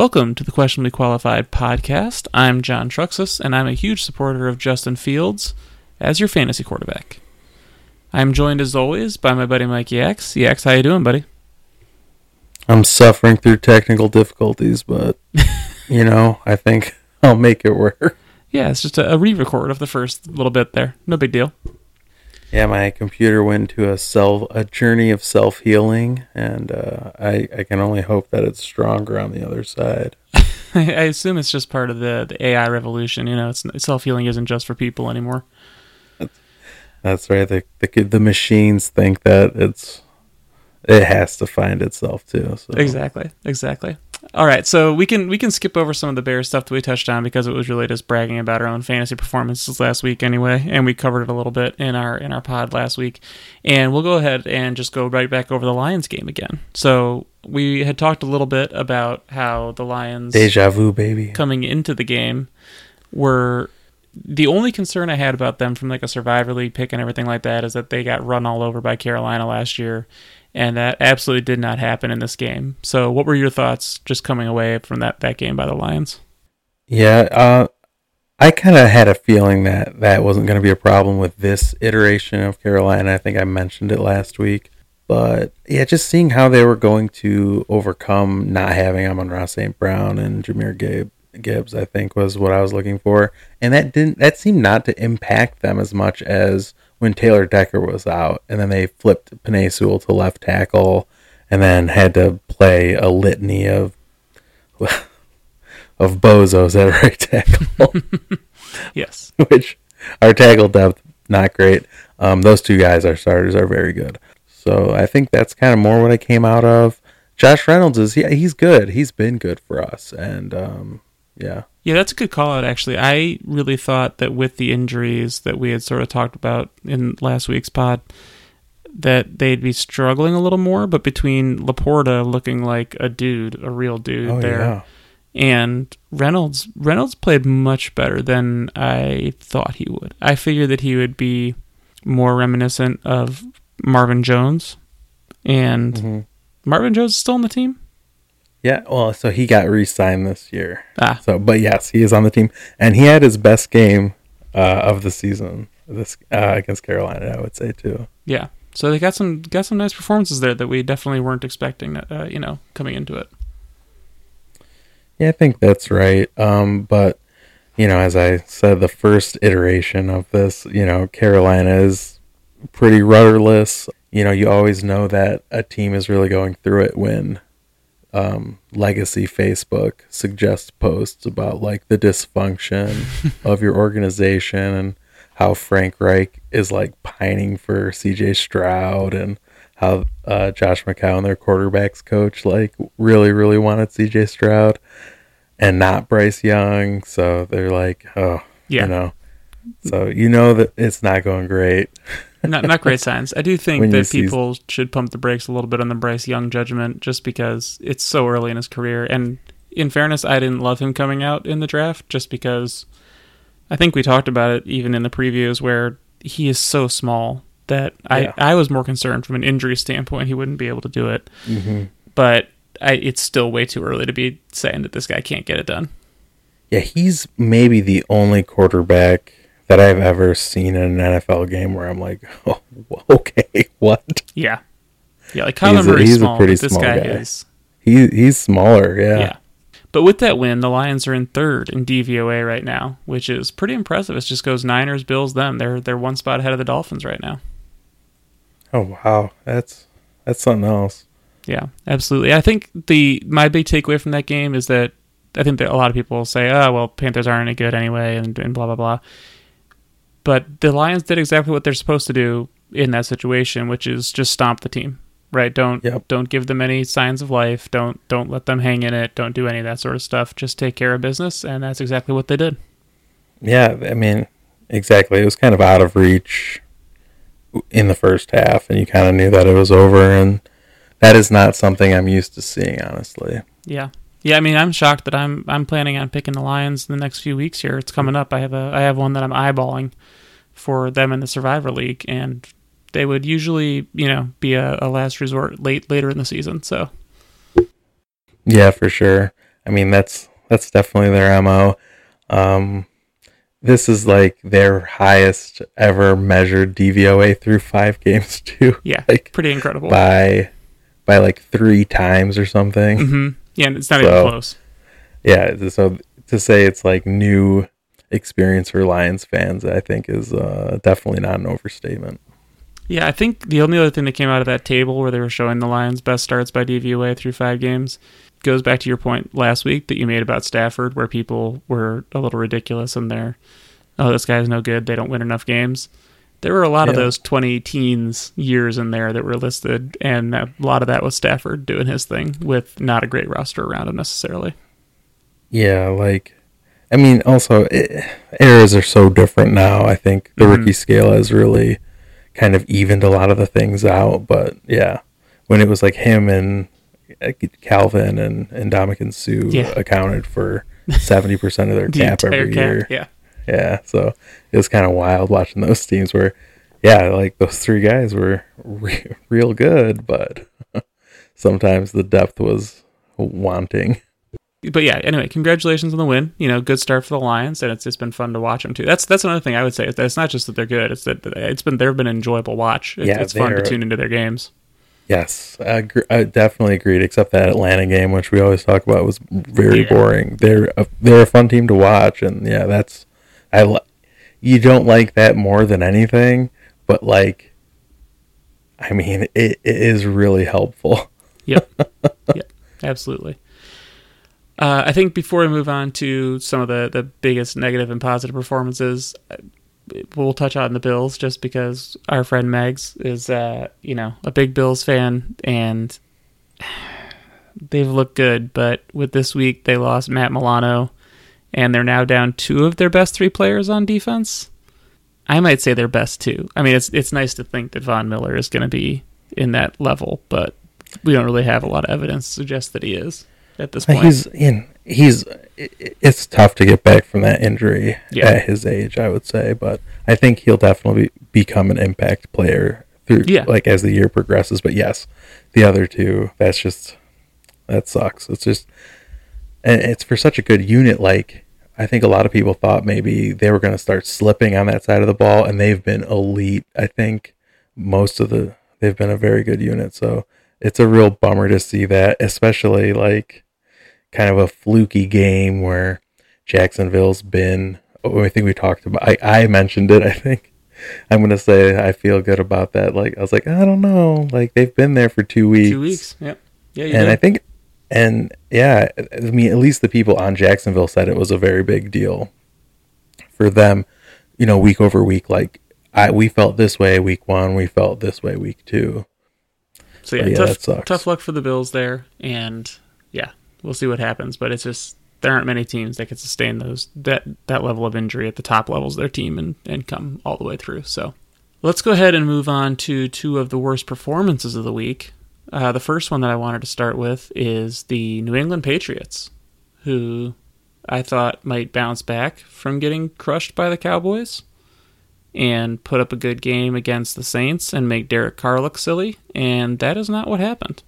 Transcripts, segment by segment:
Welcome to the Questionably Qualified podcast. I'm John Truxus, and I'm a huge supporter of Justin Fields as your fantasy quarterback. I'm joined as always by my buddy Mike Yax. Yax, how you doing, buddy? I'm suffering through technical difficulties, but you know, I think I'll make it work. Yeah, it's just a, a re-record of the first little bit there. No big deal. Yeah, my computer went to a self a journey of self healing, and uh, I I can only hope that it's stronger on the other side. I assume it's just part of the, the AI revolution. You know, it's self healing isn't just for people anymore. That's right. The, the the machines think that it's it has to find itself too. So. Exactly. Exactly. All right, so we can we can skip over some of the Bears stuff that we touched on because it was really just bragging about our own fantasy performances last week anyway, and we covered it a little bit in our in our pod last week. And we'll go ahead and just go right back over the Lions game again. So we had talked a little bit about how the Lions deja vu baby coming into the game were the only concern I had about them from like a survivor league pick and everything like that is that they got run all over by Carolina last year and that absolutely did not happen in this game. So, what were your thoughts just coming away from that that game by the Lions? Yeah, uh, I kind of had a feeling that that wasn't going to be a problem with this iteration of Carolina. I think I mentioned it last week, but yeah, just seeing how they were going to overcome not having Amon-Ra St. Brown and Jahmyr Gabe. Gibbs, I think, was what I was looking for, and that didn't. That seemed not to impact them as much as when Taylor Decker was out, and then they flipped Penei Sewell to left tackle, and then had to play a litany of of bozos at right tackle. yes, which our tackle depth not great. Um, those two guys, our starters, are very good. So I think that's kind of more what I came out of. Josh Reynolds is yeah, he's good. He's been good for us, and um, yeah. Yeah, that's a good call out, actually. I really thought that with the injuries that we had sort of talked about in last week's pod, that they'd be struggling a little more, but between Laporta looking like a dude, a real dude oh, there, yeah. and Reynolds, Reynolds played much better than I thought he would. I figured that he would be more reminiscent of Marvin Jones, and mm-hmm. Marvin Jones is still on the team. Yeah, well, so he got re-signed this year. Ah. So, but yes, he is on the team, and he had his best game uh, of the season this uh, against Carolina. I would say too. Yeah. So they got some got some nice performances there that we definitely weren't expecting. Uh, you know, coming into it. Yeah, I think that's right. Um, but you know, as I said, the first iteration of this, you know, Carolina is pretty rudderless. You know, you always know that a team is really going through it when um, legacy Facebook suggests posts about like the dysfunction of your organization and how Frank Reich is like pining for CJ Stroud and how uh, Josh McCown, their quarterbacks coach, like really, really wanted CJ Stroud and not Bryce Young. So they're like, oh, yeah. you know, so you know that it's not going great. not not great signs. I do think that people should pump the brakes a little bit on the Bryce Young judgment just because it's so early in his career. And in fairness, I didn't love him coming out in the draft just because I think we talked about it even in the previews where he is so small that yeah. I, I was more concerned from an injury standpoint he wouldn't be able to do it. Mm-hmm. But I, it's still way too early to be saying that this guy can't get it done. Yeah, he's maybe the only quarterback that I've ever seen in an NFL game where I'm like, oh, okay, what? Yeah, yeah. Like Kyler Murray's he's small, a pretty this guy, guy, is. He he's smaller, yeah. Yeah. But with that win, the Lions are in third in DVOA right now, which is pretty impressive. It just goes Niners, Bills, them. They're they're one spot ahead of the Dolphins right now. Oh wow, that's that's something else. Yeah, absolutely. I think the my big takeaway from that game is that I think that a lot of people will say, "Oh, well, Panthers aren't any good anyway," and, and blah blah blah. But the Lions did exactly what they're supposed to do in that situation, which is just stomp the team. Right? Don't yep. don't give them any signs of life. Don't don't let them hang in it. Don't do any of that sort of stuff. Just take care of business, and that's exactly what they did. Yeah, I mean, exactly. It was kind of out of reach in the first half, and you kind of knew that it was over. And that is not something I'm used to seeing, honestly. Yeah, yeah, I mean, I'm shocked that I'm I'm planning on picking the Lions in the next few weeks here. It's coming up. I have a I have one that I'm eyeballing for them in the Survivor League, and they would usually, you know, be a, a last resort late later in the season. So, yeah, for sure. I mean, that's that's definitely their mo. Um, this is like their highest ever measured DVOA through five games too. Yeah, like pretty incredible. by by like three times or something. hmm Yeah, it's not So- even close. Yeah, so to say it's like new experience for Lions fans, I think is uh, definitely not an overstatement. Yeah, I think the only other thing that came out of that table where they were showing the Lions' best starts by DVOA through five games goes back to your point last week that you made about Stafford, where people were a little ridiculous in their, oh, this guy's no good. They don't win enough games. There were a lot of those 20 teens years in there that were listed, and a lot of that was Stafford doing his thing with not a great roster around him necessarily. Yeah, like I mean, also it, eras are so different now. I think the Mhm. rookie scale has really kind of evened a lot of the things out. But yeah, when it was like him and uh, Calvin and and Ndamukong Suh Yeah. accounted for seventy percent of their The cap every cap, year. yeah. Yeah, so it was kind of wild watching those teams where, yeah, like those three guys were re- real good, but sometimes the depth was wanting. but yeah, anyway, congratulations on the win. You know, good start for the Lions, and it's just been fun to watch them too. That's that's another thing I would say. is that It's not just that they're good; it's that it's been they've been an enjoyable watch. It's, Yeah, it's fun to tune into their games. Yes, I, agr- I definitely agreed. Except that Atlanta game, which we always talk about, was very Yeah. boring. They're a, they're a fun team to watch, and yeah, that's I. Li- you don't like that more than anything, but like, I mean, it, it is really helpful. Yep, yep, absolutely. Uh, I think before we move on to some of the the biggest negative and positive performances, uh, we'll touch on the Bills just because our friend Megs is, uh, you know, a big Bills fan and they've looked good, but with this week they lost Matt Milano and they're now down two of their best three players on defense. I might say their best two. I mean, it's it's nice to think that Von Miller is going to be in that level, but we don't really have a lot of evidence to suggest that he is at this point. He's in. He's. It's tough to get back from that injury Yeah. at his age, I would say, but I think he'll definitely become an impact player through, Yeah. like as the year progresses. But yes, the other two, that's just that sucks. It's just, and it's for such a good unit. Like I think a lot of people thought maybe they were going to start slipping on that side of the ball, and they've been elite. I think most of the they've been a very good unit. So it's a real bummer to see that, especially like kind of a fluky game where Jacksonville's been. Oh, I think we talked about. I, I mentioned it. I think I'm gonna say I feel good about that. Like I was like, I don't know. Like they've been there for two weeks. Two weeks. Yep. Yeah, you and did. I think, and yeah, I mean, at least the people on Jacksonville said it was a very big deal for them. You know, week over week, like I we felt this way week one, we felt this way week two. So yeah, yeah, tough, tough luck for the Bills there, and yeah, we'll see what happens. But it's just there aren't many teams that can sustain those that that level of injury at the top levels of their team and and come all the way through. So let's go ahead and move on to two of the worst performances of the week. Uh, the first one that I wanted to start with is the New England Patriots, who I thought might bounce back from getting crushed by the Cowboys and put up a good game against the Saints and make Derek Carr look silly, and that is not what happened.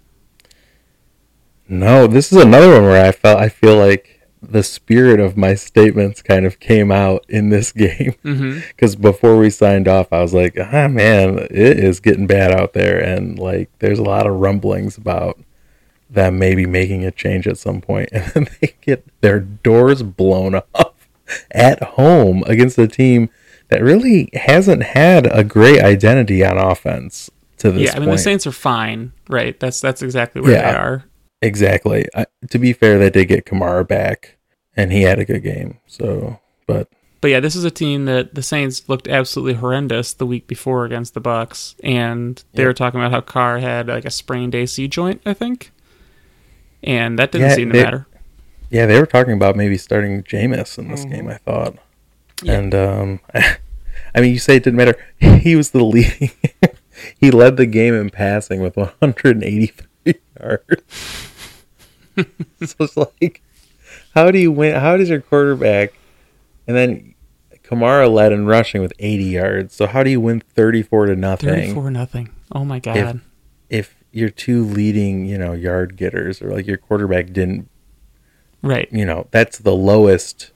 No, this is another one where I felt I feel like the spirit of my statements kind of came out in this game Mm-hmm. because before we signed off, I was like, ah, man, it is getting bad out there, and like, there's a lot of rumblings about them maybe making a change at some point, and then they get their doors blown off at home against a team that really hasn't had a great identity on offense to this Yeah, I mean point. the Saints are fine, right? That's that's exactly where Yeah. they are. Exactly. I, to be fair, they did get Kamara back, and he had a good game. So, but But yeah, this is a team that the Saints looked absolutely horrendous the week before against the Bucs, and they Yeah. were talking about how Carr had like a sprained AC joint, I think, and that didn't Yeah, seem to they- matter. yeah, they were talking about maybe starting Jameis in this Mhm. game. I thought, Yeah. and um, I mean, you say it didn't matter. He was the leading. he led the game in passing with 183 yards. so it's like, how do you win? How does your quarterback, and then Kamara led in rushing with 80 yards. So how do you win 34 to nothing? Thirty-four nothing. Oh my god. if your two leading, you know, yard getters or like your quarterback didn't Right. You know, that's the lowest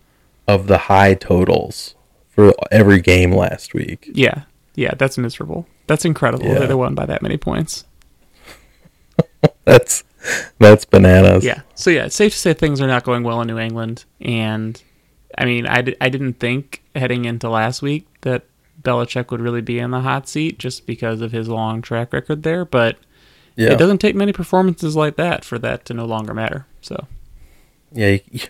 of the high totals for every game last week. Yeah. Yeah, that's miserable. That's incredible Yeah. that they won by that many points. That's that's bananas. Yeah. So yeah, it's safe to say things are not going well in New England. And I mean, I, I didn't think heading into last week that Belichick would really be in the hot seat just because of his long track record there. But Yeah. it doesn't take many performances like that for that to no longer matter. So Yeah, you,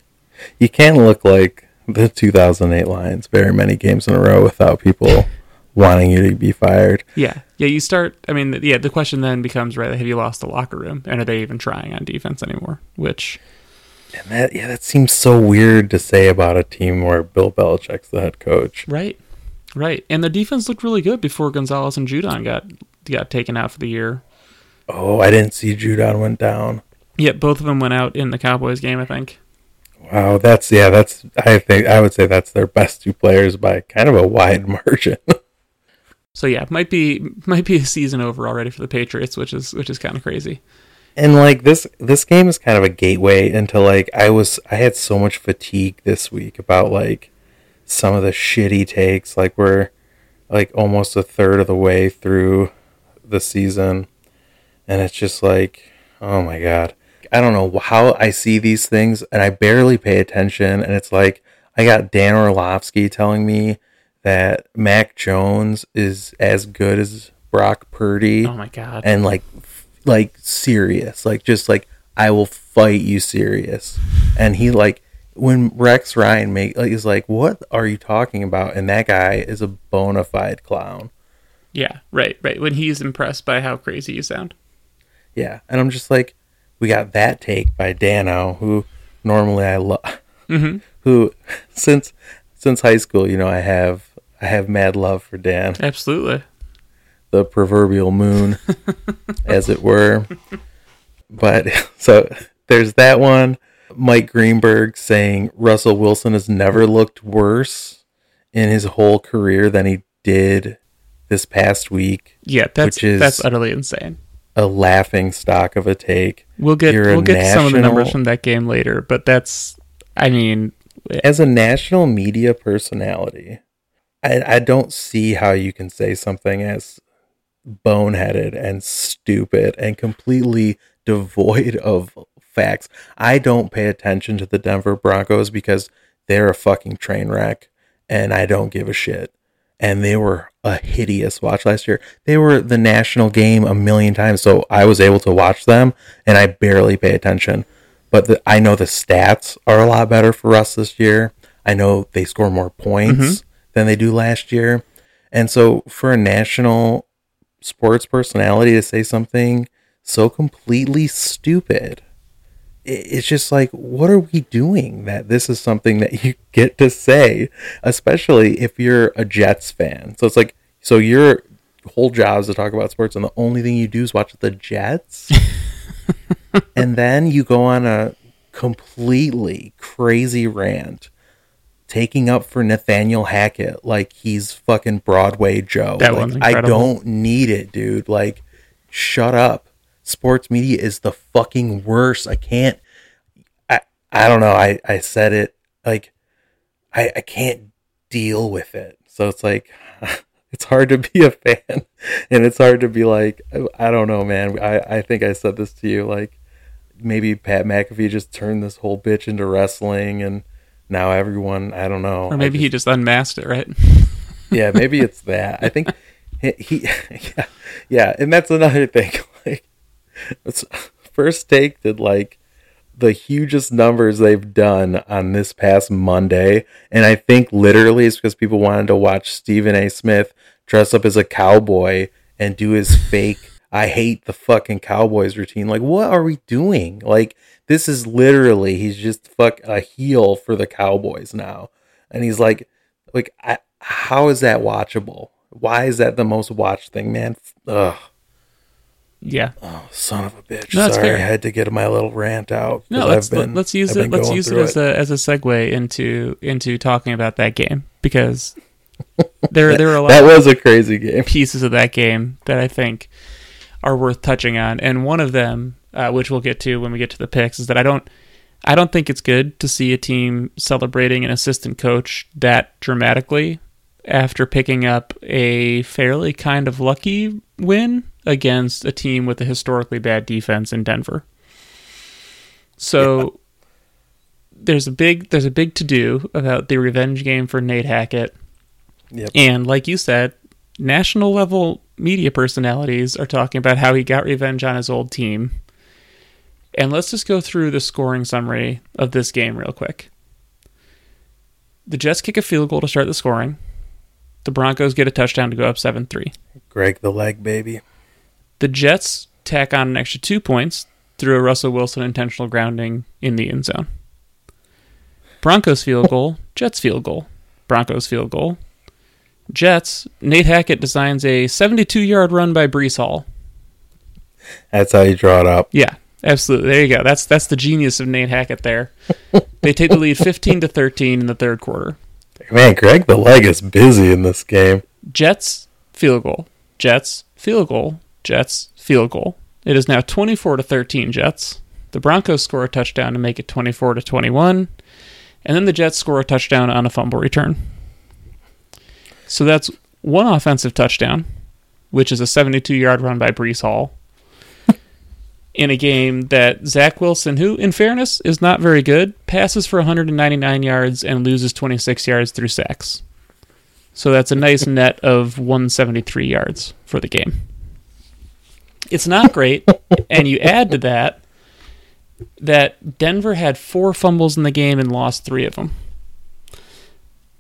you can't look like the 2008 Lions very many games in a row without people wanting you to be fired. yeah, yeah, you start. I mean, yeah, the question then becomes right: Have you lost the locker room, and are they even trying on defense anymore? Which And that yeah, that seems so weird to say about a team where Bill Belichick's the head coach. right, right, and the defense looked really good before Gonzalez and Judon got got taken out for the year. Oh, I didn't see Judon went down. Yeah, both of them went out in the Cowboys game, I think. Wow, that's yeah, that's I think I would say that's their best two players by kind of a wide margin. So yeah, might be might be a season over already for the Patriots, which is which is kind of crazy. and like this this game is kind of a gateway into like I was I had so much fatigue this week about like some of the shitty takes. Like we're like almost a third of the way through the season. And it's just like oh my god. I don't know how I see these things and I barely pay attention and it's like I got Dan Orlovsky telling me that Mac Jones is as good as Brock Purdy Oh my god. and like like serious like just like i will fight you serious and he like when rex ryan make like is like what are you talking about and that guy is a bona fide clown yeah, right, right. When he's impressed by how crazy you sound. yeah and i'm just like we got that take by dano who normally i love Mm-hmm. who since since high school you know i have i have mad love for dan Absolutely. the proverbial moon, as it were. But so there's that one. Mike Greenberg saying Russell Wilson has never looked worse in his whole career than he did this past week. Yeah, that's Which is- that's utterly insane. A laughing stock of a take. We'll get You're we'll get to some of the numbers from that game later, but that's I mean, As a national media personality, I, I don't see how you can say something as boneheaded and stupid and completely devoid of facts. I don't pay attention to the Denver Broncos because they're a fucking train wreck and I don't give a shit. And they were a hideous watch last year. They were the national game a million times, so I was able to watch them and I barely pay attention. But the, I know the stats are a lot better for us this year. I know they score more points mm-hmm. Than they do last year. And so for a national sports personality to say something so completely stupid, it's just like, what are we doing that this is something that you get to say, especially if you're a Jets fan? So it's like, so your whole job is to talk about sports, and the only thing you do is watch the Jets? and then you go on a completely crazy rant taking up for Nathaniel Hackett like he's fucking Broadway Joe. That like, one's I don't need it, dude. Like, shut up. Sports media is the fucking worst. I can't. I I don't know. I I said it like I I can't deal with it. So it's like it's hard to be a fan, and it's hard to be like I, I don't know, man. I I think I said this to you like maybe Pat McAfee just turned this whole bitch into wrestling and now everyone I don't know. or maybe he just unmasked it, right? yeah, maybe it's that. I think he, he yeah, yeah, and that's another thing. Like, it's, first take did like the hugest numbers they've done on this past Monday, and I think literally it's because people wanted to watch Stephen A. Smith dress up as a cowboy and do his fake. I hate the fucking Cowboys routine. Like, what are we doing? Like, this is literally he's just fuck a heel for the Cowboys now, and he's like, like, I, how is that watchable? Why is that the most watched thing, man? Ugh, Yeah. oh, son of a bitch! No, that's Sorry, fair. I had to get my little rant out. No, let's I've been- let's use it. Let's use it as a as a segue into into talking about that game because there there are a lot That was a crazy game. pieces of that game that I think are worth touching on, and one of them, uh, which we'll get to when we get to the picks, is that I don't I don't think it's good to see a team celebrating an assistant coach that dramatically after picking up a fairly kind of lucky win against a team with a historically bad defense in Denver. So yeah. there's a big there's a big to do about the revenge game for Nate Hackett. Yep. And like you said, national level media personalities are talking about how he got revenge on his old team. And let's just go through the scoring summary of this game real quick. The Jets kick a field goal to start the scoring. The Broncos get a touchdown to go up 7 3. Greg the leg, baby. The Jets tack on an extra two points through a Russell Wilson intentional grounding in the end zone. Broncos field goal, Jets field goal. Broncos field goal, Jets, Nate Hackett designs a 72 yard run by Breece Hall. That's how you draw it up. Yeah, absolutely. There you go. That's that's the genius of Nate Hackett there. they take the lead 15 to 13 in the third quarter. Man, Greg the leg is busy in this game. Jets field goal. Jets field goal. Jets field goal. It is now 24 to 13 Jets. The Broncos score a touchdown to make it 24 to 21, and then the Jets score a touchdown on a fumble return. So that's one offensive touchdown, which is a 72 yard run by Breece Hall. in a game that Zach Wilson, who, in fairness, is not very good, passes for 199 yards and loses 26 yards through sacks. So that's a nice net of 173 yards for the game. It's not great, and you add to that that Denver had four fumbles in the game and lost three of them.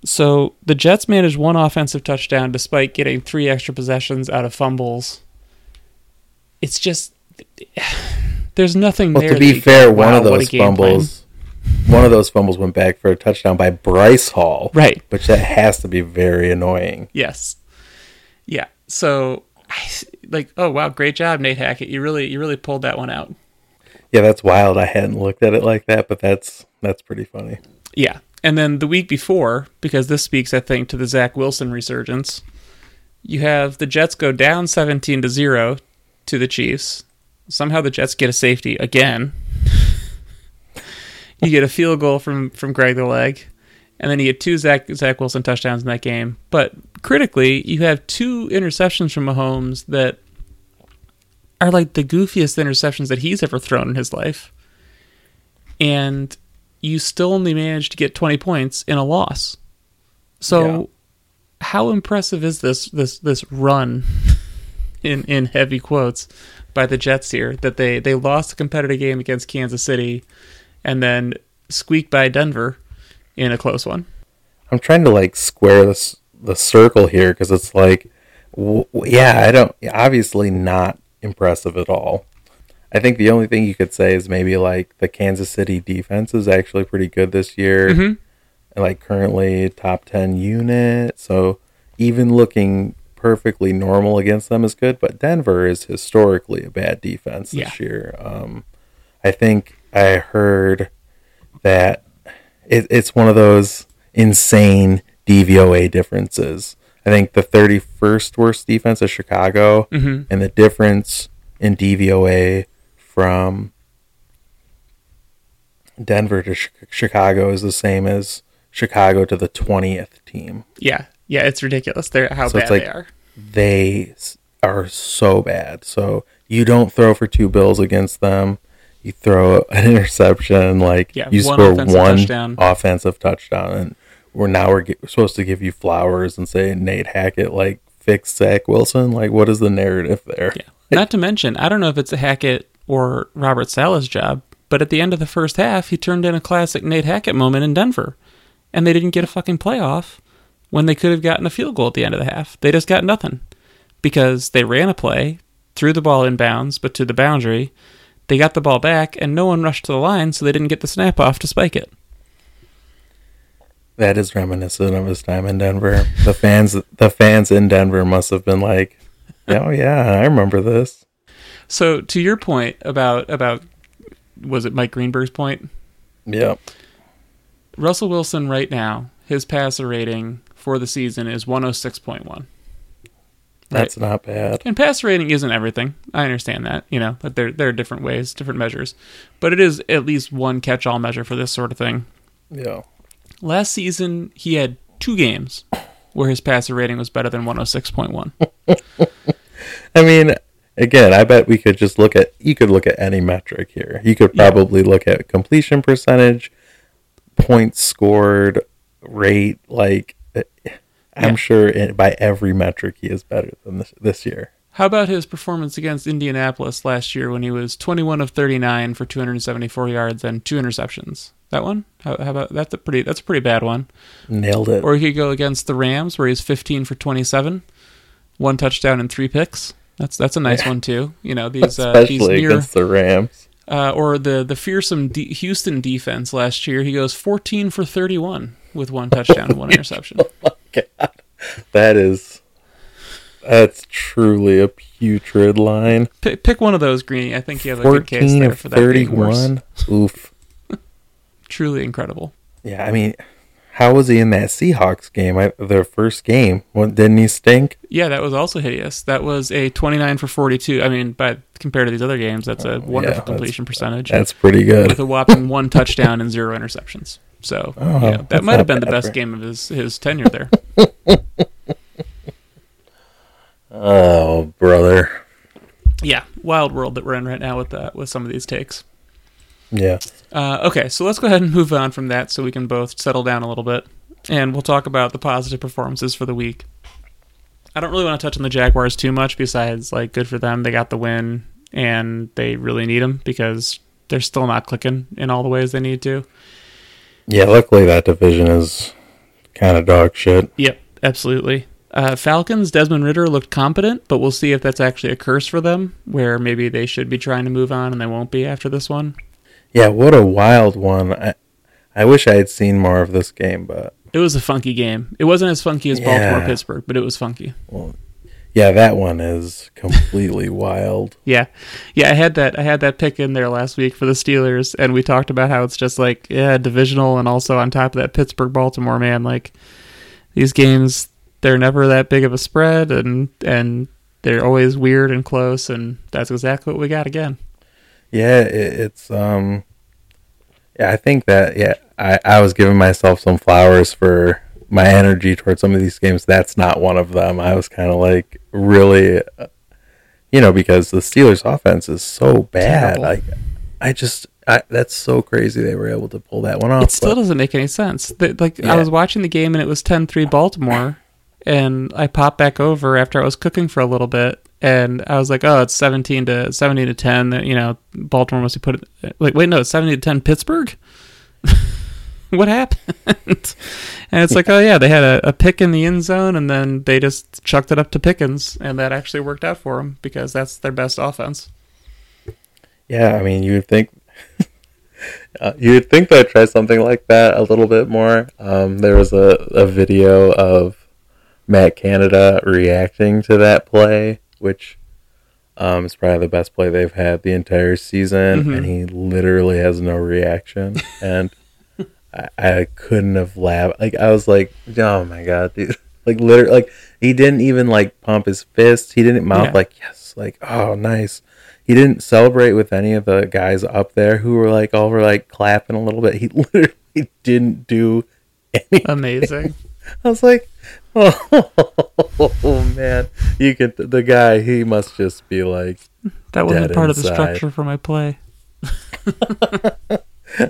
So the Jets managed one offensive touchdown despite getting three extra possessions out of fumbles. It's just there's nothing well, there. To be fair, one of those fumbles, one of those fumbles went back for a touchdown by Bryce Hall, right? Which that has to be very annoying. Yes, yeah. So, like, oh wow, great job, Nate Hackett. You really, you really pulled that one out. Yeah, that's wild. I hadn't looked at it like that, but that's that's pretty funny. Yeah, and then the week before, because this speaks, I think, to the Zach Wilson resurgence, you have the Jets go down 17 to 0 to the Chiefs. Somehow the Jets get a safety again. you get a field goal from, from Greg the Leg. And then you get two Zach, Zach Wilson touchdowns in that game. But critically, you have two interceptions from Mahomes that are like the goofiest interceptions that he's ever thrown in his life. And you still only managed to get 20 points in a loss. So yeah. how impressive is this this this run in in heavy quotes by the Jets here that they they lost a competitive game against Kansas City and then squeaked by Denver in a close one. I'm trying to like square this the circle here because it's like w- yeah, I don't obviously not impressive at all. I think the only thing you could say is maybe like the Kansas City defense is actually pretty good this year. Mm-hmm. Like currently top 10 unit. So even looking perfectly normal against them is good. But Denver is historically a bad defense this yeah. year. Um, I think I heard that it, it's one of those insane DVOA differences. I think the 31st worst defense is Chicago, mm-hmm. and the difference in DVOA from Denver to Chicago is the same as Chicago to the 20th team. Yeah. Yeah, it's ridiculous. They're how so bad like, they are. They are so bad. So you don't throw for two bills against them. You throw an interception, like yeah, you score one touchdown. offensive touchdown, and we're now we're, we're supposed to give you flowers and say Nate Hackett like fix Zach Wilson. Like, what is the narrative there? Yeah. Not to mention, I don't know if it's a Hackett or Robert Saleh's job, but at the end of the first half, he turned in a classic Nate Hackett moment in Denver. And they didn't get a fucking playoff when they could have gotten a field goal at the end of the half. They just got nothing because they ran a play, threw the ball inbounds, but to the boundary. They got the ball back, and no one rushed to the line, so they didn't get the snap off to spike it. That is reminiscent of his time in Denver. The fans, the fans in Denver must have been like, "Oh yeah, I remember this." So to your point about about was it Mike Greenberg's point? Yeah. Russell Wilson right now, his passer rating for the season is 106.1. That's not bad. And passer rating isn't everything. I understand that, you know, but there there are different ways, different measures. But it is at least one catch-all measure for this sort of thing. Yeah. Last season, he had two games where his passer rating was better than 106.1. I mean, again, I bet we could just look at you could look at any metric here. You could Yeah. probably look at completion percentage, points scored, rate. Like, eh, I'm Yeah. sure in, by every metric he is better than this, this year. How about his performance against Indianapolis last year when he was 21 of 39 for 274 yards and two interceptions? That one? How, how about that's a pretty that's a pretty bad one. Nailed it. Or he could go against the Rams where he's 15 for 27, one touchdown and three picks. That's that's a nice one too. You know these uh, these near against the Rams. uh, or the the fearsome D- Houston defense last year. He goes 14 for 31 with one touchdown and one interception. God, that is that's truly a putrid line. Pick, pick one of those, Greeny. I think you have a good case there for that thirty-one. Oof. Truly incredible. Yeah, I mean, how was he in that Seahawks game? I, their first game, what, didn't he stink? Yeah, that was also hideous. That was a 29 for 42. I mean, but compared to these other games, that's a wonderful Oh, that's- completion percentage That's pretty good. with a whopping one touchdown and zero interceptions. So Oh, yeah, that might have been the best for- game of his his tenure there. Oh, brother. yeah, wild world that we're in right now with uh, with some of these takes. Yeah. Uh, okay, so let's go ahead and move on from that so we can both settle down a little bit, and we'll talk about the positive performances for the week. I don't really want to touch on the Jaguars too much, besides like good for them, they got the win, and they really need them because they're still not clicking in all the ways they need to. Yeah, luckily that division is kind of dog shit. Yep, absolutely. Uh, Falcons, Desmond Ridder looked competent, but we'll see if that's actually a curse for them, where maybe they should be trying to move on and they won't be after this one. Yeah, what a wild one. I, I wish I had seen more of this game, but It was a funky game. It wasn't as funky as Yeah. Baltimore Pittsburgh, but it was funky. Well, yeah, that one is completely wild. Yeah, yeah. I had that. I had that pick in there last week for the Steelers, and we talked about how it's just like yeah, divisional, and also on top of that, Pittsburgh Baltimore man. Like these games, they're never that big of a spread, and and they're always weird and close, and that's exactly what we got again. Yeah, it, it's um yeah, I think that yeah, I I was giving myself some flowers for my energy towards some of these games. That's not one of them. I was kind of like really uh, you know, because the Steelers offense is so bad. Like I just I, that's so crazy they were able to pull that one off. It still but- doesn't make any sense. The- like Yeah. I was watching the game and it was 10-3 Baltimore, and I popped back over after I was cooking for a little bit, and I was like, "Oh, it's seventeen to seventeen to ten. You know, Baltimore must have put it. Like, wait, no, it's seventeen to ten Pittsburgh. what happened? and it's like, oh yeah, they had a, a pick in the end zone, and then they just chucked it up to Pickens, and that actually worked out for them because that's their best offense. Yeah, I mean, you would think uh, you would think they'd try something like that a little bit more. Um, there was a, a video of Matt Canada reacting to that play, which um, is probably the best play they've had the entire season, Mhm. and he literally has no reaction, and I, I couldn't have laughed. Like I was like, oh my god, dude. Like literally, like he didn't even like pump his fist. He didn't mouth Yeah. like yes, like oh nice he didn't celebrate with any of the guys up there who were like all were like clapping a little bit. He literally didn't do anything. Amazing. I was like, oh, man, you could the guy. He must just be like, That wasn't part of the structure for my play.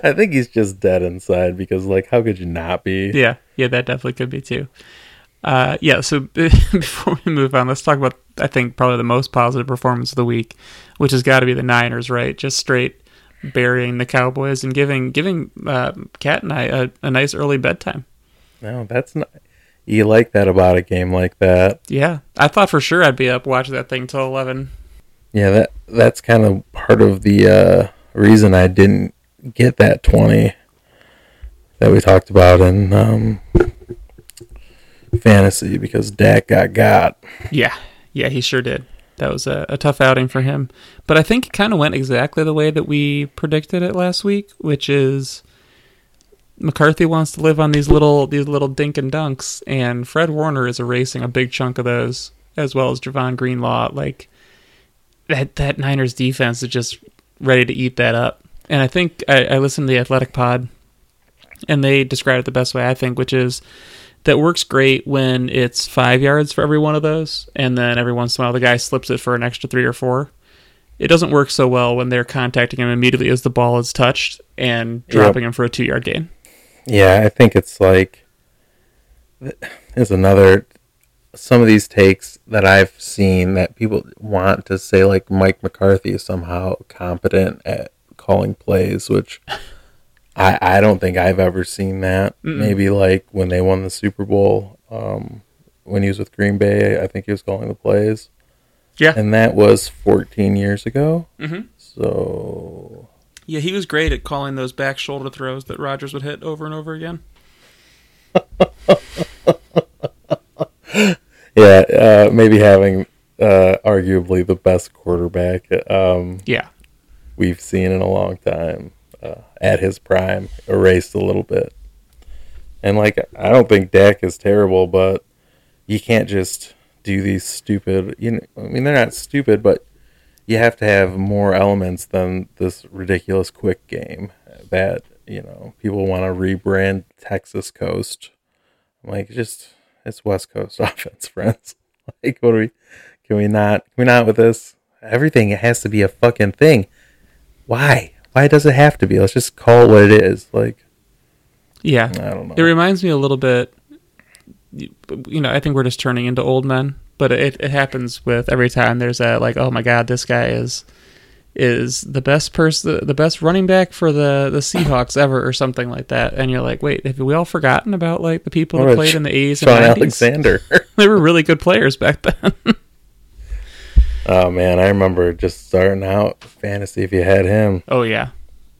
I think he's just dead inside because like, how could you not be? Yeah, yeah, that definitely could be too. Uh, yeah, so before we move on, let's talk about I think probably the most positive performance of the week, which has got to be the Niners, right? Just straight burying the Cowboys and giving giving uh, Cat and I a, a nice early bedtime. No, that's not. You like that about a game like that? Yeah, I thought for sure I'd be up watching that thing till eleven. Yeah, that that's kind of part of the uh, reason I didn't get that twenty that we talked about in um, fantasy because Dak got got. Yeah, yeah, he sure did. That was a, a tough outing for him, but I think it kind of went exactly the way that we predicted it last week, which is McCarthy wants to live on these little these little dink and dunks, and Fred Warner is erasing a big chunk of those. as well as Javon Greenlaw. Like that that Niners defense is just ready to eat that up. And I think I, I listened to the Athletic Pod, and they described it the best way I think, which is that works great when it's five yards for every one of those, and then every once in a while the guy slips it for an extra three or four. It doesn't work so well when they're contacting him immediately as the ball is touched and dropping him for a two yard gain. Yeah, I think it's like there's another some of these takes that I've seen that people want to say like Mike McCarthy is somehow competent at calling plays, which I I don't think I've ever seen that. Mm-mm. Maybe like when they won the Super Bowl, um, when he was with Green Bay, I think he was calling the plays. Yeah. And that was 14 years ago. Mm-hmm. So Yeah, he was great at calling those back shoulder throws that Rodgers would hit over and over again. yeah, uh, maybe having uh, arguably the best quarterback um, Yeah. we've seen in a long time uh, at his prime, erased a little bit. And like, I don't think Dak is terrible, but you can't just do these stupid. You know, I mean, they're not stupid, but you have to have more elements than this ridiculous quick game that you know people want to rebrand Texas Coast. I'm like, just it's West Coast offense, friends. Like, what are we? Can we not? Can we not with this? Everything it has to be a fucking thing. Why? Why does it have to be? Let's just call it what it is. Like, Yeah. I don't know. It reminds me a little bit. You know, I think we're just turning into old men, but it, it happens with every time there's a like, oh my god, this guy is is the best person, the best running back for the the Seahawks ever, or something like that. And you're like, wait, have we all forgotten about like the people that played in the A's Sean and 90s? Alexander. They were really good players back then. oh man, I remember just starting out fantasy. If you had him, oh yeah,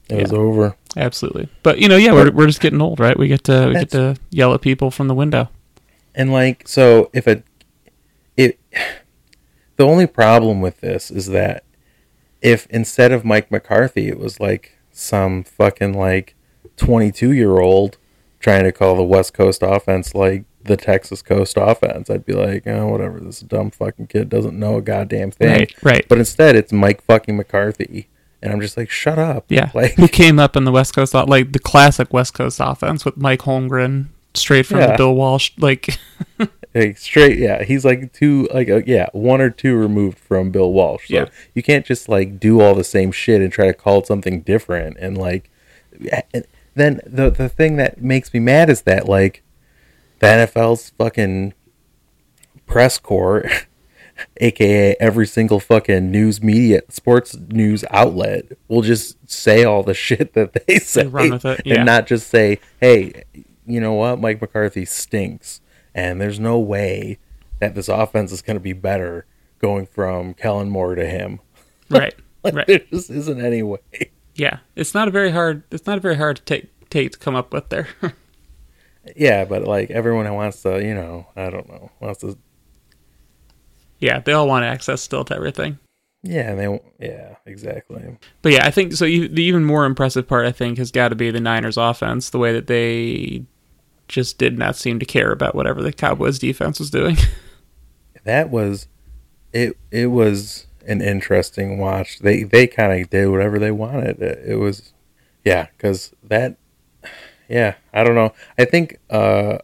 it was over. absolutely. But you know, yeah, we're we're just getting old, right? We get to we get to yell at people from the window. And like, so if it, the only problem with this is that if instead of Mike McCarthy, it was like some fucking like 22 year old trying to call the West Coast offense like the Texas Coast offense, I'd be like, oh, whatever. This dumb fucking kid doesn't know a goddamn thing. Right, right. But instead, it's Mike fucking McCarthy. And I'm just like, shut up. Yeah, Like, who came up in the West Coast, like the classic West Coast offense with Mike Holmgren, straight from Yeah. Bill Walsh. Like, Like straight, yeah. He's like two, like uh, yeah, one or two removed from Bill Walsh. So Yeah. you can't just like do all the same shit and try to call it something different. And like, and then the the thing that makes me mad is that like the NFL's fucking press corps, aka every single fucking news media, sports news outlet, will just say all the shit that they say run with it, yeah. and not just say, hey, you know what, Mike McCarthy stinks, and there's no way that this offense is going to be better going from Kellen Moore to him. right, Like, right. there just isn't any way. Yeah, it's not a very hard. It's not a very hard to take take to come up with there. Yeah, but like everyone wants to, you know, I don't know, wants to. yeah, they all want access still to everything. Yeah, they. Yeah, exactly. But yeah, I think so. You, the even more impressive part, I think, has got to be the Niners' offense. The way that they just did not seem to care about whatever the Cowboys' defense was doing. That was, it. It was an interesting watch. They they kind of did whatever they wanted. It, it was, yeah, because that, yeah, I don't know. I think, uh,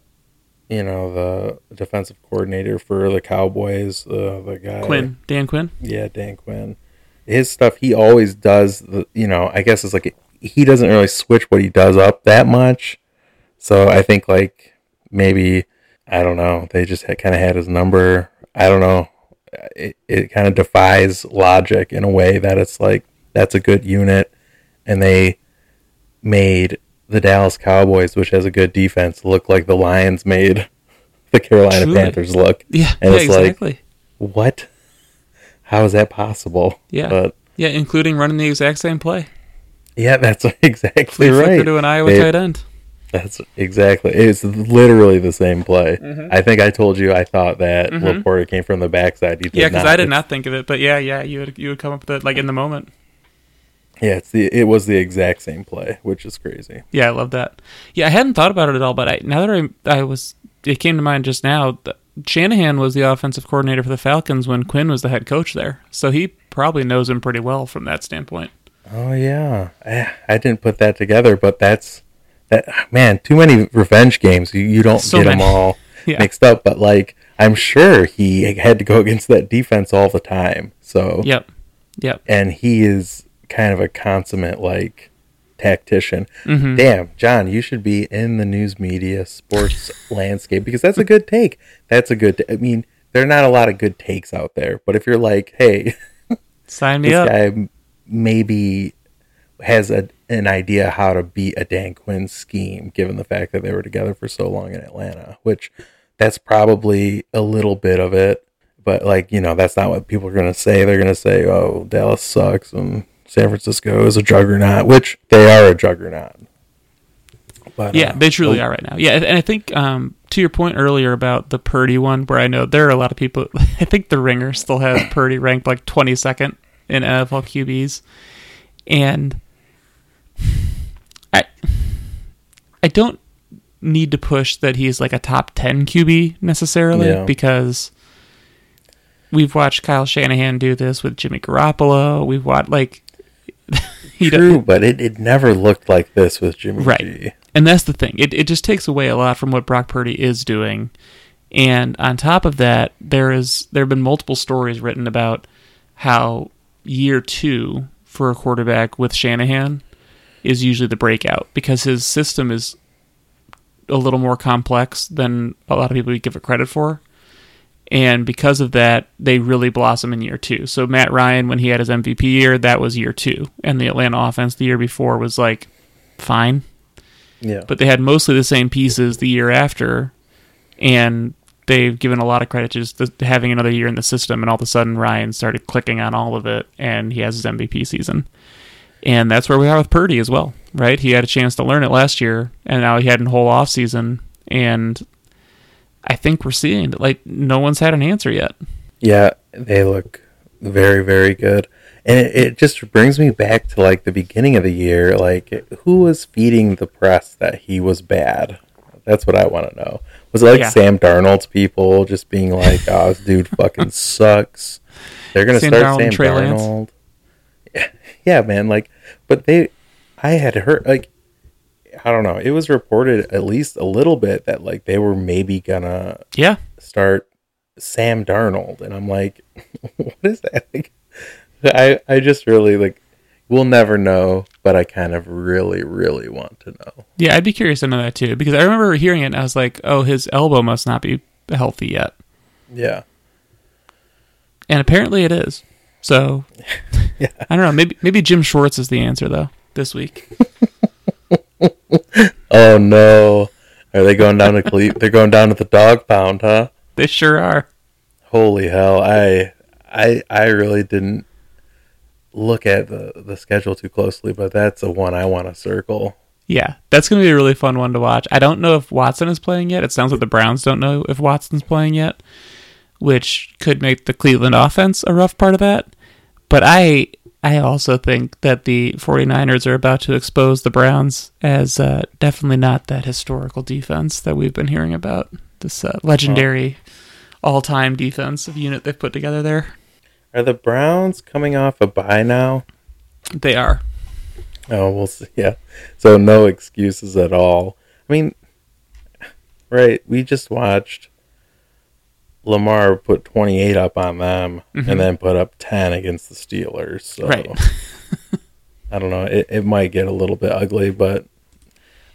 you know, the defensive coordinator for the Cowboys, uh, the guy Quinn, Dan Quinn. Yeah, Dan Quinn. His stuff, he always does. The you know, I guess it's like he doesn't really switch what he does up that much. So I think like maybe I don't know. They just had, kind of had his number. I don't know. It it kind of defies logic in a way that it's like that's a good unit, and they made the Dallas Cowboys, which has a good defense, look like the Lions made the Carolina Truly. Panthers look. Yeah, And yeah, it's like- exactly. What? How is that possible? Yeah. But yeah, including running the exact same play. yeah, that's exactly Flea right. to an Iowa They- tight end. That's exactly. It's literally the same play. Mm-hmm. I think I told you I thought that Laporta came from the backside. Yeah, because. I did not think of it, but yeah, yeah, you would you would come up with it like in the moment. Yeah, it's the it was the exact same play, which is crazy. Yeah, I love that. Yeah, I hadn't thought about it at all, but I, now that I I was, it came to mind just now. Shanahan was the offensive coordinator for the Falcons when Quinn was the head coach there, so he probably knows him pretty well from that standpoint. Oh yeah, Eh, I didn't put that together, but that's that man. Too many revenge games. You, you don't So get them all Yeah. mixed up. But like, I'm sure he had to go against that defense all the time. So Yep, yep. and he is kind of a consummate like tactician. Mhm. Damn, John, you should be in the news media sports landscape because that's a good take. That's a good. I mean, there are not a lot of good takes out there, but if you're like, hey, Sign me this up. guy maybe has a, an idea how to beat a Dan Quinn scheme, given the fact that they were together for so long in Atlanta, which that's probably a little bit of it. But like you know, that's not what people are going to say. They're going to say, "Oh, Dallas sucks," and San Francisco is a juggernaut, which they are a juggernaut. But Yeah, uh, they truly oh, are right now. Yeah, and I think um, to your point earlier about the Purdy one, where I know there are a lot of people. I think the Ringer still has Purdy ranked like 22nd in NFL QBs, and I I don't need to push that he's like a top 10 QB necessarily Yeah. because we've watched Kyle Shanahan do this with Jimmy Garoppolo. We've watched like he True, but it, it never looked like this with Jimmy Right. G. And that's the thing. It it just takes away a lot from what Brock Purdy is doing. And on top of that, there is there have been multiple stories written about how year two for a quarterback with Shanahan is usually the breakout because his system is a little more complex than a lot of people give it credit for. And because of that, they really blossom in year two. So Matt Ryan, when he had his MVP year, that was year two. And the Atlanta offense the year before was like fine Yeah, but they had mostly the same pieces the year after, and they've given a lot of credit to just the, having another year in the system, and all of a sudden Ryan started clicking on all of it, and he has his MVP season, and that's where we are with Purdy as well, right? He had a chance to learn it last year, and now he had a whole off season, and I think we're seeing that like no one's had an answer yet. Yeah, they look very, very good. And it, it just brings me back to like the beginning of the year. Like, who was feeding the press that he was bad? That's what I want to know. Was it like Yeah. Sam Darnold's people just being like, "Oh, this dude fucking sucks"? They're gonna Sam start Darnold Sam and Trey Lance? Darnold. Yeah, man. Like, but they, I had heard like, I don't know. It was reported at least a little bit that like they were maybe gonna Yeah, start Sam Darnold, and I'm like, what is that? Like, I I just really like, we'll never know, but I kind of really really want to know. yeah, I'd be curious to know that too because I remember hearing it, and I was like, oh, his elbow must not be healthy yet. Yeah, and apparently it is. So Yeah. I don't know. Maybe maybe Jim Schwartz is the answer though this week. Oh no, are they going down to Cle- They're going down to the dog pound, huh? They sure are. Holy hell! I I I really didn't look at the the schedule too closely, but that's the one I want to circle. Yeah, that's going to be a really fun one to watch. I don't know if Watson is playing yet. It sounds like the Browns don't know if Watson's playing yet, which could make the Cleveland offense a rough part of that. But I I also think that the 49ers are about to expose the Browns as uh, definitely not that historical defense that we've been hearing about. This uh, legendary all-time defensive unit they've put together there. Are the Browns coming off a bye now? They are. Oh, we'll see. Yeah. So no excuses at all. I mean, right? We just watched Lamar put 28 up on them Mhm. and then put up 10 against the Steelers. So Right. I don't know. It, it might get a little bit ugly, but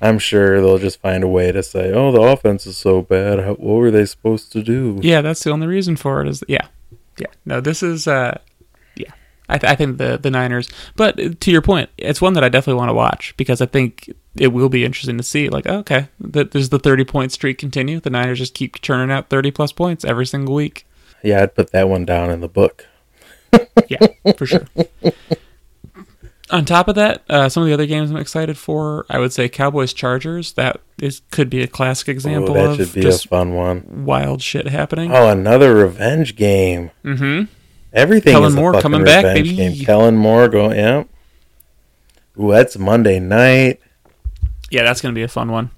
I'm sure they'll just find a way to say, "Oh, the offense is so bad. How, what were they supposed to do?" Yeah, that's the only reason for it. Is yeah, yeah. No, this is uh, yeah. I, th- I think the the Niners. But to your point, it's one that I definitely want to watch because I think it will be interesting to see. Like, oh, okay, that does the thirty point streak continue? The Niners just keep churning out thirty plus points every single week. Yeah, I'd put that one down in the book. Yeah, for sure. On top of that, uh, some of the other games I'm excited for, I would say Cowboys Chargers. That is could be a classic example that of should be a just fun one. wild shit happening. Oh, another revenge game. Mm-hmm. Everything Kellen Moore coming back, baby. game. Kellen Moore going, yeah. Ooh, that's Monday night. Yeah, that's gonna be a fun one.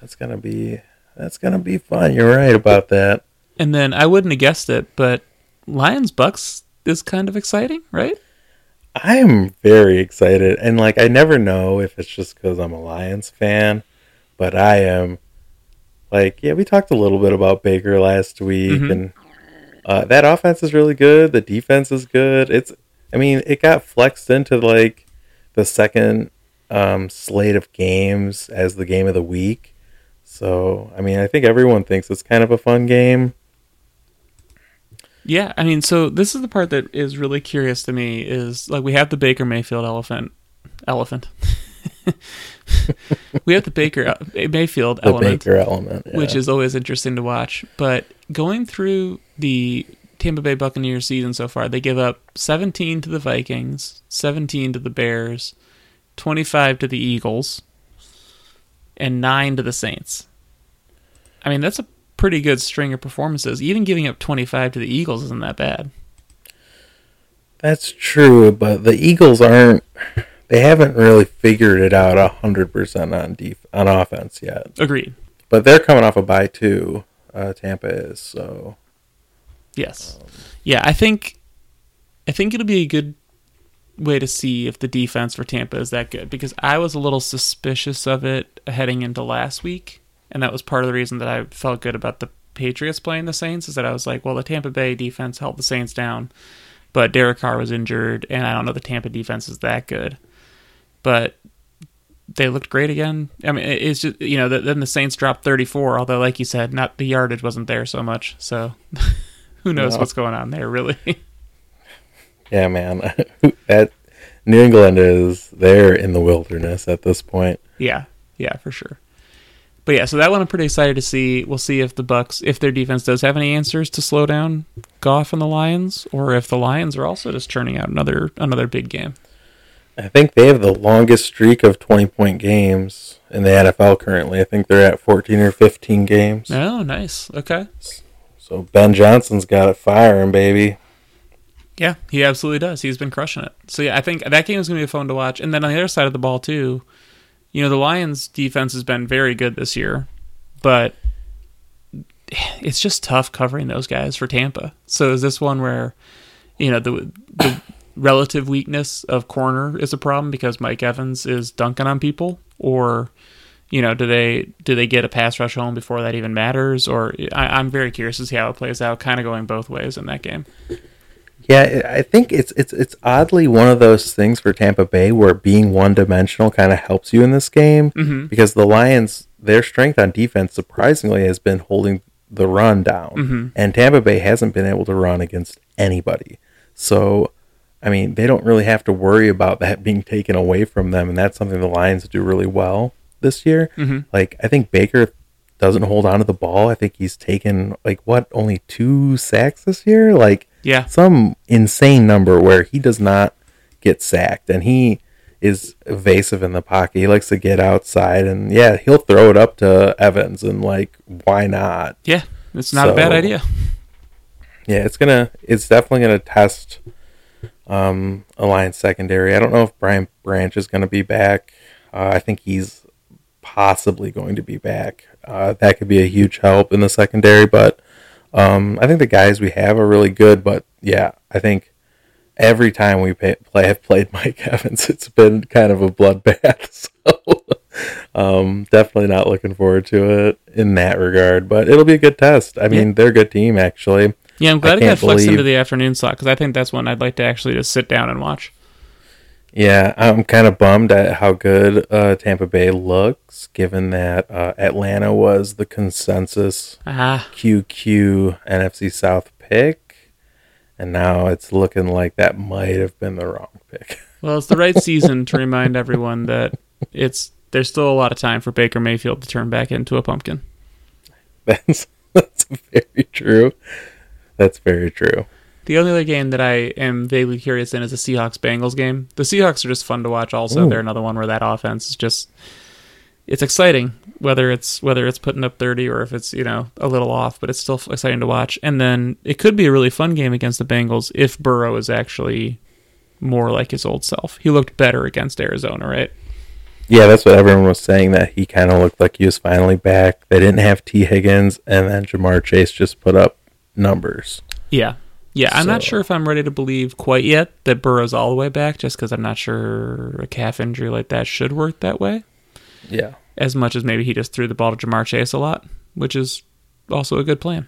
That's gonna be that's gonna be fun. You're right about that. And then I wouldn't have guessed it, but Lions Bucs is kind of exciting, right? I am very excited, and like I never know if it's just because I'm a Lions fan, but I am. Like, yeah, we talked a little bit about Baker last week, Mhm. and uh, that offense is really good. The defense is good. It's, I mean, it got flexed into like the second um, slate of games as the game of the week. So, I mean, I think everyone thinks it's kind of a fun game. Yeah, I mean, so this is the part that is really curious to me is like we have the Baker Mayfield elephant, elephant. we have the Baker uh, Mayfield The element, Baker element, yeah. which is always interesting to watch. But going through the Tampa Bay Buccaneers season so far, they give up 17 to the Vikings, 17 to the Bears, 25 to the Eagles, and 9 to the Saints. I mean, that's a pretty good string of performances. Even giving up 25 to the Eagles isn't that bad. That's true, but the Eagles aren't. They haven't really figured it out hundred percent on def- on offense yet. Agreed. But they're coming off a bye too. Uh, Tampa is so. Yes. Yeah, I think I think it'll be a good way to see if the defense for Tampa is that good because I was a little suspicious of it heading into last week, and that was part of the reason that I felt good about the Patriots playing the Saints is that I was like, well, the Tampa Bay defense held the Saints down, but Derek Carr was injured, and I don't know the Tampa defense is that good, but they looked great again. I mean, it's just you know the, then the Saints dropped 34, although like you said, not the yardage wasn't there so much, so who knows No. what's going on there really. Yeah, man. that New England is they're in the wilderness at this point. Yeah, yeah, for sure. But yeah, so that one I'm pretty excited to see. We'll see if the Bucs, if their defense does have any answers to slow down Goff and the Lions, or if the Lions are also just churning out another another big game. I think they have the longest streak of twenty point games in the NFL currently. I think they're at fourteen or fifteen games. Oh, nice. Okay. So Ben Johnson's got it firing, baby. Yeah, he absolutely does. He's been crushing it. So yeah, I think that game is going to be fun to watch. And then on the other side of the ball too, you know, the Lions defense has been very good this year, but it's just tough covering those guys for Tampa. So is this one where, you know, the the relative weakness of corner is a problem because Mike Evans is dunking on people, or you know, do they do they get a pass rush home before that even matters? Or I, I'm very curious to see how it plays out. Kind of going both ways in that game. Yeah, I think it's it's it's oddly one of those things for Tampa Bay where being one dimensional kind of helps you in this game Mm-hmm. because the Lions their strength on defense surprisingly has been holding the run down, Mhm. and Tampa Bay hasn't been able to run against anybody. So, I mean, they don't really have to worry about that being taken away from them, and that's something the Lions do really well this year. Mhm. Like, I think Baker doesn't hold on to the ball. I think he's taken like what only two sacks this year, like Yeah. some insane number where he does not get sacked and he is evasive in the pocket. He likes to get outside and yeah, he'll throw it up to Evans and like why not? Yeah, it's not a bad idea. Yeah, it's gonna it's definitely gonna test um Alliance secondary. I don't know if Brian Branch is gonna be back. Uh, I think he's possibly going to be back. Uh, that could be a huge help in the secondary, but um, I think the guys we have are really good. But yeah, I think every time we pay, play have played Mike Evans, it's been kind of a bloodbath. So um, definitely not looking forward to it in that regard. But it'll be a good test. I mean, they're a good team actually. Yeah, I'm I glad it got can't flexed into the afternoon slot because I think that's one I'd like to actually just sit down and watch. Yeah, I'm kind of bummed at how good uh, Tampa Bay looks, given that uh, Atlanta was the consensus Ah, QQ NFC South pick, and now it's looking like that might have been the wrong pick. well, it's the right season to remind everyone that it's there's still a lot of time for Baker Mayfield to turn back into a pumpkin. That's that's very true. That's very true. The only other game that I am vaguely curious in is the Seahawks Bengals game. The Seahawks are just fun to watch. Also, Ooh. they're another one where that offense is just it's exciting whether it's whether it's putting up 30 or if it's you know a little off but it's still exciting to watch and then it could be a really fun game against the bengals if burrow is actually more like his old self he looked better against arizona right Yeah, that's what everyone was saying that he kind of looked like he was finally back. They didn't have Tee Higgins, and then Ja'Marr Chase just put up numbers. Yeah. Yeah, I'm not sure if I'm ready to believe quite yet that Burrow's all the way back, just because I'm not sure a calf injury like that should work that way, Yeah. as much as maybe he just threw the ball to Ja'Marr Chase a lot, which is also a good plan.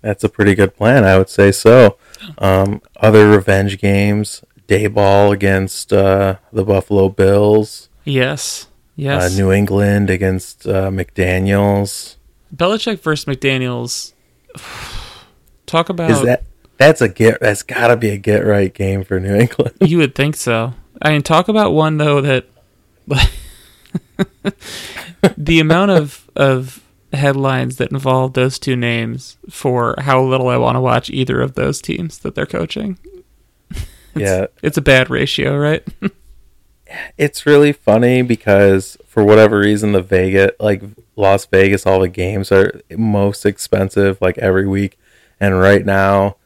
That's a pretty good plan, I would say so. Um, other revenge games, Daboll against uh, the Buffalo Bills, Yes. Yes. uh, New England against uh, McDaniels. Belichick versus McDaniels. Talk about. Is that that's a get? That's got to be a get right game for New England. You would think so. I mean, talk about one though that the amount of of headlines that involve those two names for how little I want to watch either of those teams that they're coaching. yeah, It's a bad ratio, right? it's really funny because for whatever reason, the Vegas, like Las Vegas, all the games are most expensive like every week, and right now,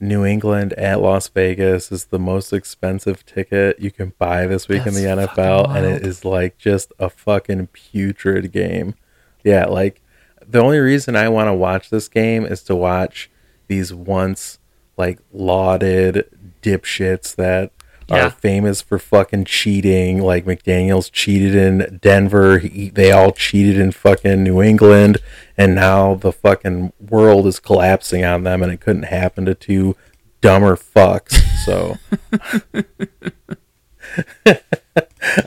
New England at Las Vegas is the most expensive ticket you can buy this week in the NFL, and it is like just a fucking putrid game. Yeah, like the only reason I want to watch this game is to watch these once like lauded dipshits that Yeah. are famous for fucking cheating. Like McDaniels cheated in Denver. He, they all cheated in fucking New England. And now the fucking world is collapsing on them and it couldn't happen to two dumber fucks. So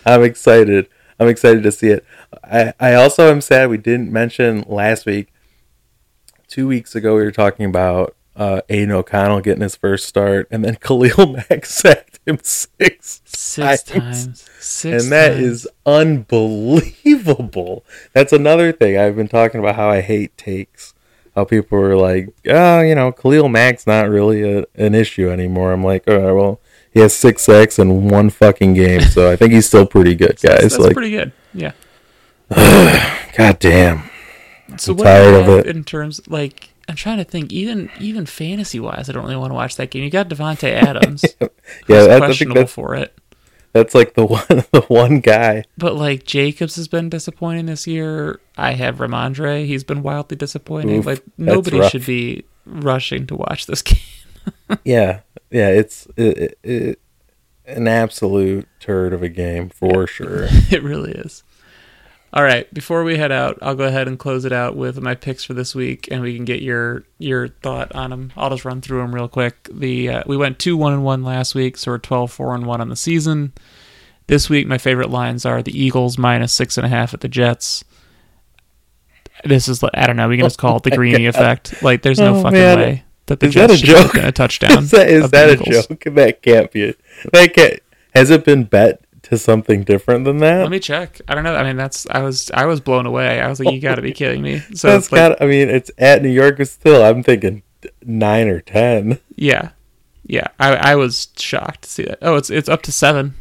I'm excited. I'm excited to see it. I, I also am sad we didn't mention last week. Two weeks ago, we were talking about uh, Aidan O'Connell getting his first start, and then Khalil Mack sacked him six Six times. times. Six and that times. is unbelievable. That's another thing I've been talking about how I hate takes. How people were like, oh, you know, Khalil Mack's not really a, an issue anymore. I'm like, all right, well, he has six sacks in one fucking game, so I think he's still pretty good, guys. That's like, pretty good. Yeah. god damn. So I'm what tired of it. in terms like I'm trying to think even even fantasy wise I don't really want to watch that game. You got Davante Adams. Yeah, who's that's, questionable for it. that's like the one, the one guy. But like Jacobs has been disappointing this year. I have Rhamondre. He's been wildly disappointing. Oof, like nobody should be rushing to watch this game. Yeah, yeah, it's it, it, it, an absolute turd of a game for sure. it really is. All right, before we head out, I'll go ahead and close it out with my picks for this week, and we can get your your thought on them. I'll just run through them real quick. The uh, we went two one and one last week, so we're 12 4 and one on the season. This week, my favorite lines are the Eagles minus six and a half at the Jets. This is I don't know. We can just call it the Greeny effect. Like, there's no Oh, fucking man. way that the Is that Jets a should joke? a touchdown. is that, is that a Eagles. joke? That can't be. That can't. Has it been bet to something different than that? Let me check. I don't know. I mean, that's I was I was blown away. I was like, you got to be kidding me. So That's it's like, got. I mean, it's at New York, still, I'm thinking nine or ten. Yeah, yeah. I I was shocked to see that. Oh, it's it's up to seven.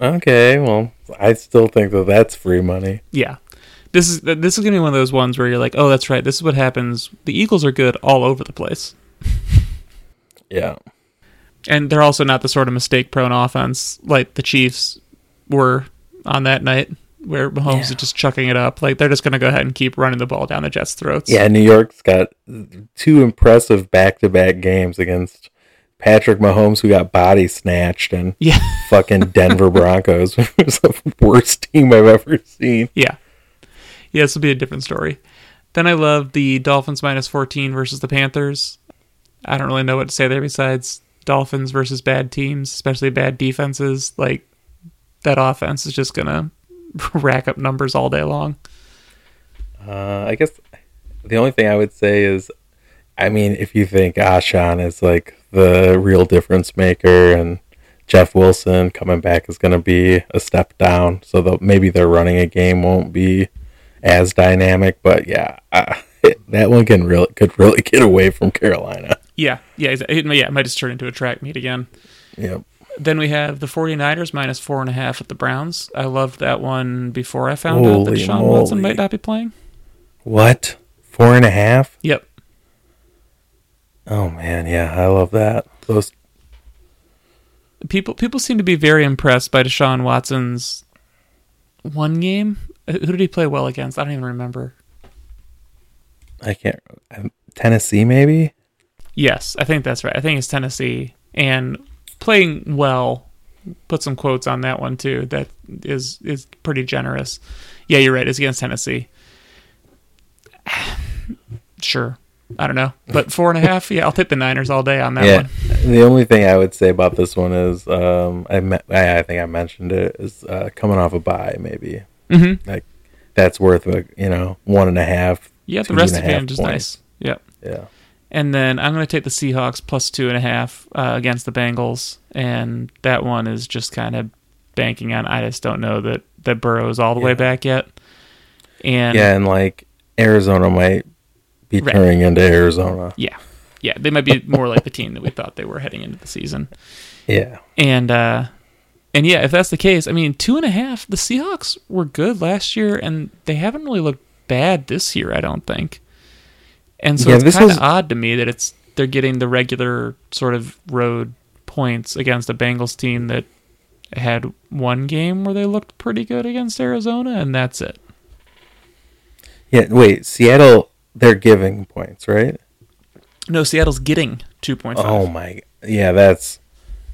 Okay, well, I still think that that's free money. Yeah, this is this is gonna be one of those ones where you're like, oh, that's right. This is what happens. The Eagles are good all over the place, Yeah, and they're also not the sort of mistake-prone offense like the Chiefs were on that night, where Mahomes Yeah. is just chucking it up. Like they're just gonna go ahead and keep running the ball down the Jets' throats. yeah. New York's got two impressive back-to-back games against Patrick Mahomes, who got body snatched, and yeah, fucking Denver Broncos, which was the worst team I've ever seen. yeah, yeah. This will be a different story. Then I love the Dolphins minus 14 versus the Panthers. I don't really know what to say there besides Dolphins versus bad teams, especially bad defenses. Like that offense is just gonna rack up numbers all day long. Uh, I guess the only thing I would say is, I mean, if you think Achane is like the real difference maker and Jeff Wilson coming back is going to be a step down, so the, maybe their running a game won't be as dynamic. But yeah, uh, that one can really could really get away from Carolina. Yeah, yeah, it, yeah. It might just turn into a track meet again. Yep. Then we have the 49ers minus four and a half at the Browns. I loved that one before I found out that Holy Sean Watson might not be playing. What? Four and a half? Yep. Oh man, yeah, I love that. Those People people seem to be very impressed by Deshaun Watson's one game. Uh, Who did he play well against? I don't even remember. I can't. um, Tennessee, maybe. Yes, I think that's right. I think it's Tennessee and playing well. Put some quotes on that one too. That is is pretty generous. Yeah, you're right. It's against Tennessee. sure, I don't know, but four and a half. Yeah, I'll take the Niners all day on that yeah. one. The only thing I would say about this one is, um, I me- I I think I mentioned it is uh, coming off a bye. Maybe Mm-hmm. like that's worth a you know one and a half. Yeah, the rest of half advantage is nice. Yep. Yeah. And then I'm going to take the Seahawks plus two and a half uh, against the Bengals, and that one is just kind of banking on. I just don't know that that Burrow is all the way back yet. And yeah, and like Arizona might be Right. turning into Arizona. yeah, yeah, they might be more like the team that we thought they were heading into the season. Yeah. And uh, and yeah, if that's the case, I mean, two and a half. The Seahawks were good last year, and they haven't really looked bad this year. I don't think. And so Yeah, it's kind of is- odd to me that it's they're getting the regular sort of road points against a Bengals team that had one game where they looked pretty good against Arizona, and that's it. Yeah. Wait, Seattle. They're giving points, right? No, Seattle's getting two point five. Oh my. Yeah, that's.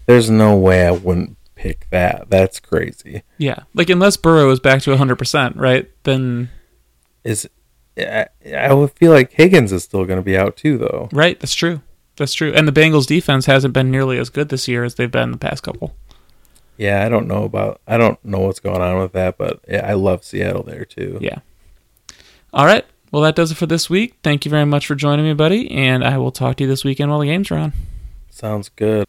There's no way I wouldn't pick that. That's crazy. Yeah, like unless Burrow is back to hundred percent, right? Then Is. I, I would feel like Higgins is still going to be out too, though. right, that's true. That's true. And the Bengals defense hasn't been nearly as good this year as they've been the past couple. Yeah, I don't know about. I don't know what's going on with that, but yeah, I love Seattle there too. Yeah. All right. Well, that does it for this week. Thank you very much for joining me, buddy, and I will talk to you this weekend while the games are on. Sounds good.